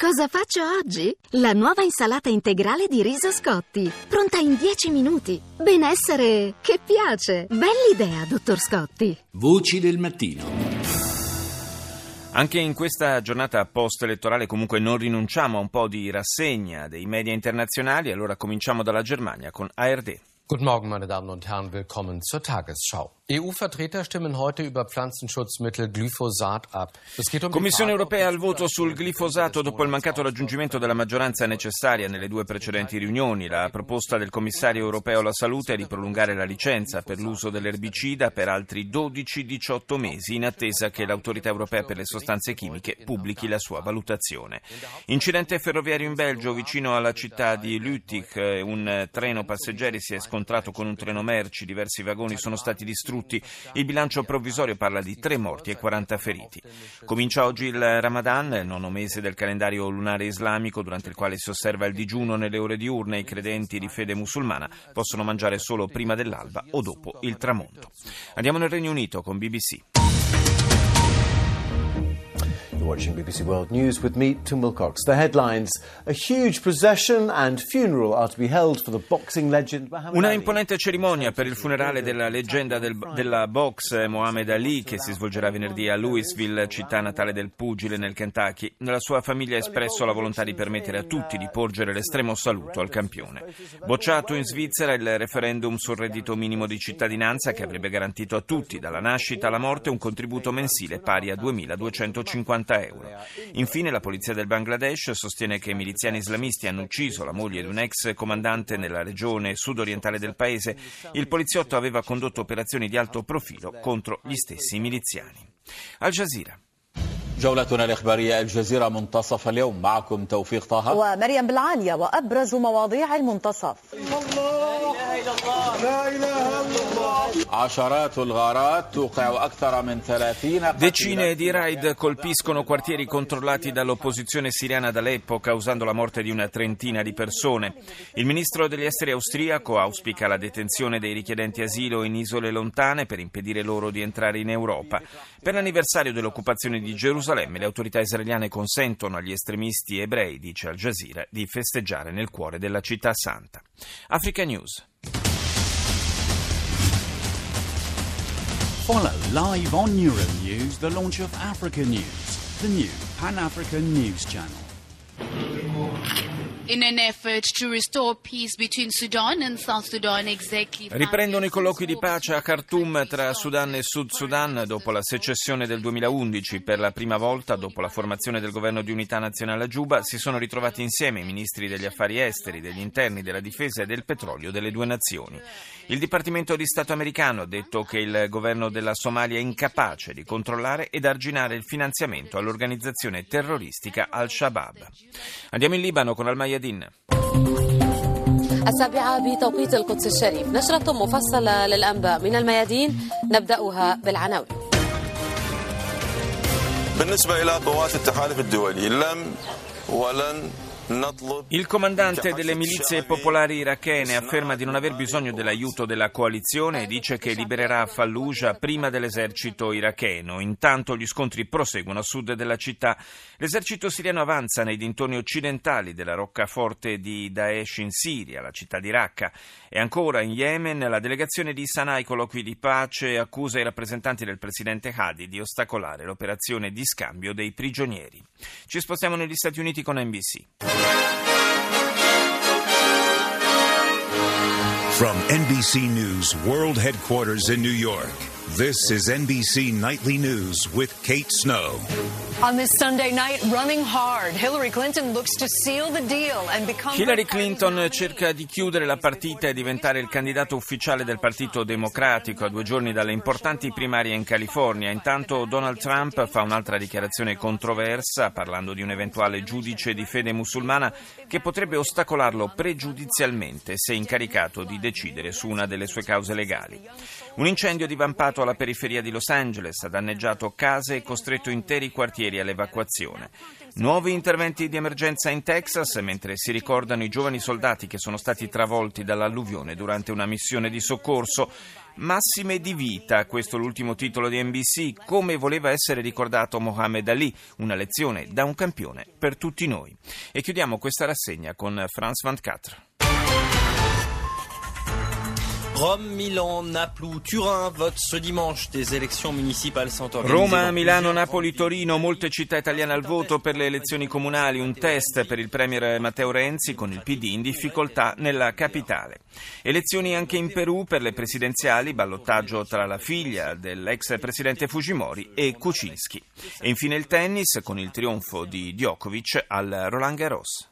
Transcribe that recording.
Cosa faccio oggi? La nuova insalata integrale di riso Scotti, pronta in 10 minuti. Benessere che piace. Bell'idea, dottor Scotti. Voci del mattino. Anche in questa giornata post-elettorale comunque non rinunciamo a un po' di rassegna dei media internazionali, allora cominciamo dalla Germania con ARD. Guten Morgen, meine Damen und Herren, willkommen zur Tagesschau. EU-Vertreter stimmen heute über Pflanzenschutzmittel Glyphosat ab. Um Commissione europea al voto sul glifosato dopo il mancato raggiungimento della maggioranza necessaria nelle due precedenti riunioni. La proposta del commissario europeo alla salute è di prolungare la licenza per l'uso dell'erbicida per altri 12-18 mesi in attesa che l'autorità europea per le sostanze chimiche pubblichi la sua valutazione. Incidente ferroviario in Belgio vicino alla città di Lüttich. Un treno passeggeri si è scontrato con un treno merci, diversi vagoni sono stati distrutti il bilancio provvisorio parla di 3 morti e 40 feriti. Comincia oggi il Ramadan, il nono mese del calendario lunare islamico, durante il quale si osserva il digiuno nelle ore diurne. I credenti di fede musulmana possono mangiare solo prima dell'alba o dopo il tramonto. Andiamo nel Regno Unito con BBC. Watching BBC World News with me, Tim Wilcox. The headlines A huge procession and funeral are to be held for the boxing legend Muhammad Una imponente cerimonia per il funerale della leggenda del- della box Mohamed Ali che si svolgerà venerdì a Louisville, città natale del pugile nel Kentucky. La sua famiglia ha espresso la volontà di permettere a tutti di porgere l'estremo saluto al campione. Bocciato in Svizzera il referendum sul reddito minimo di cittadinanza che avrebbe garantito a tutti, dalla nascita alla morte, un contributo mensile pari a 2.250 euro Infine la polizia del Bangladesh sostiene che miliziani islamisti hanno ucciso la moglie di un ex comandante nella regione sudorientale del paese. Il poliziotto aveva condotto operazioni di alto profilo contro gli stessi miliziani. Al Jazeera. جولتنا الإخبارية الجزيرة منتصف اليوم معكم توفيق طه ومريم بالعالية وأبرز مواضيع المنتصف عشرات الغارات توقع أكثر من 30 قتيلا Decine di raid colpiscono quartieri controllati dall'opposizione siriana ad Aleppo, causando la morte di una trentina di persone. Il ministro degli esteri austriaco auspica la detenzione dei richiedenti asilo in isole lontane per impedire loro di entrare in Europa. Per l'anniversario dell'occupazione di Gerusalemme, le autorità israeliane consentono agli estremisti ebrei, dice Al Jazeera, di festeggiare nel cuore della città santa. Africa News. Follow live on Euronews the launch of Africa News, the new Pan African news channel. Riprendono i colloqui di pace a Khartoum tra Sudan e Sud Sudan dopo la secessione del 2011. Per la prima volta, dopo la formazione del governo di unità nazionale a Giuba, si sono ritrovati insieme i ministri degli affari esteri, degli interni, della difesa e del petrolio delle due nazioni. Il Dipartimento di Stato americano ha detto che il governo della Somalia è incapace di controllare ed arginare il finanziamento all'organizzazione terroristica Al-Shabaab. Andiamo in Libano con Al-Mayadin. السابعة بتوقيت القدس الشريف. نشرة مفصلة للأنباء. من الميادين نبدأها بالعناوين. بالنسبة إلى قوات التحالف الدولي لم ولن Il comandante delle milizie popolari irachene afferma di non aver bisogno dell'aiuto della coalizione e dice che libererà Fallujah prima dell'esercito iracheno. Intanto gli scontri proseguono a sud della città. L'esercito siriano avanza nei dintorni occidentali della roccaforte di Daesh in Siria, la città di Raqqa. E ancora in Yemen la delegazione di Sana'a ai colloqui di pace accusa i rappresentanti del presidente Hadi di ostacolare l'operazione di scambio dei prigionieri. Ci spostiamo negli Stati Uniti con NBC. From NBC News World Headquarters in New York, this is NBC Nightly News with Kate Snow. On this Sunday night, running hard, Hillary Clinton looks to seal the deal and become Hillary Clinton cerca di chiudere la partita e diventare il candidato ufficiale del Partito Democratico a due giorni dalle importanti primarie in California. Intanto Donald Trump fa un'altra dichiarazione controversa parlando di un eventuale giudice di fede musulmana che potrebbe ostacolarlo pregiudizialmente se incaricato di decidere su una delle sue cause legali. Un incendio divampato arrivato alla periferia di Los Angeles, ha danneggiato case e costretto interi quartieri all'evacuazione. Nuovi interventi di emergenza in Texas mentre si ricordano i giovani soldati che sono stati travolti dall'alluvione durante una missione di soccorso. Massime di vita, questo è l'ultimo titolo di NBC, come voleva essere ricordato Mohammed Ali, una lezione da un campione per tutti noi. E chiudiamo questa rassegna con Franz van Catre. Rome, Milan, Naples Turin votent ce dimanche des élections municipales sont. Roma, Milano, Napoli, Torino, molte città italiane al voto per le elezioni comunali, un test per il premier Matteo Renzi con il PD in difficoltà nella capitale. Elezioni anche in Perù per le presidenziali, ballottaggio tra la figlia dell'ex presidente Fujimori e Kuczynski. E infine il tennis con il trionfo di Djokovic al Roland Garros.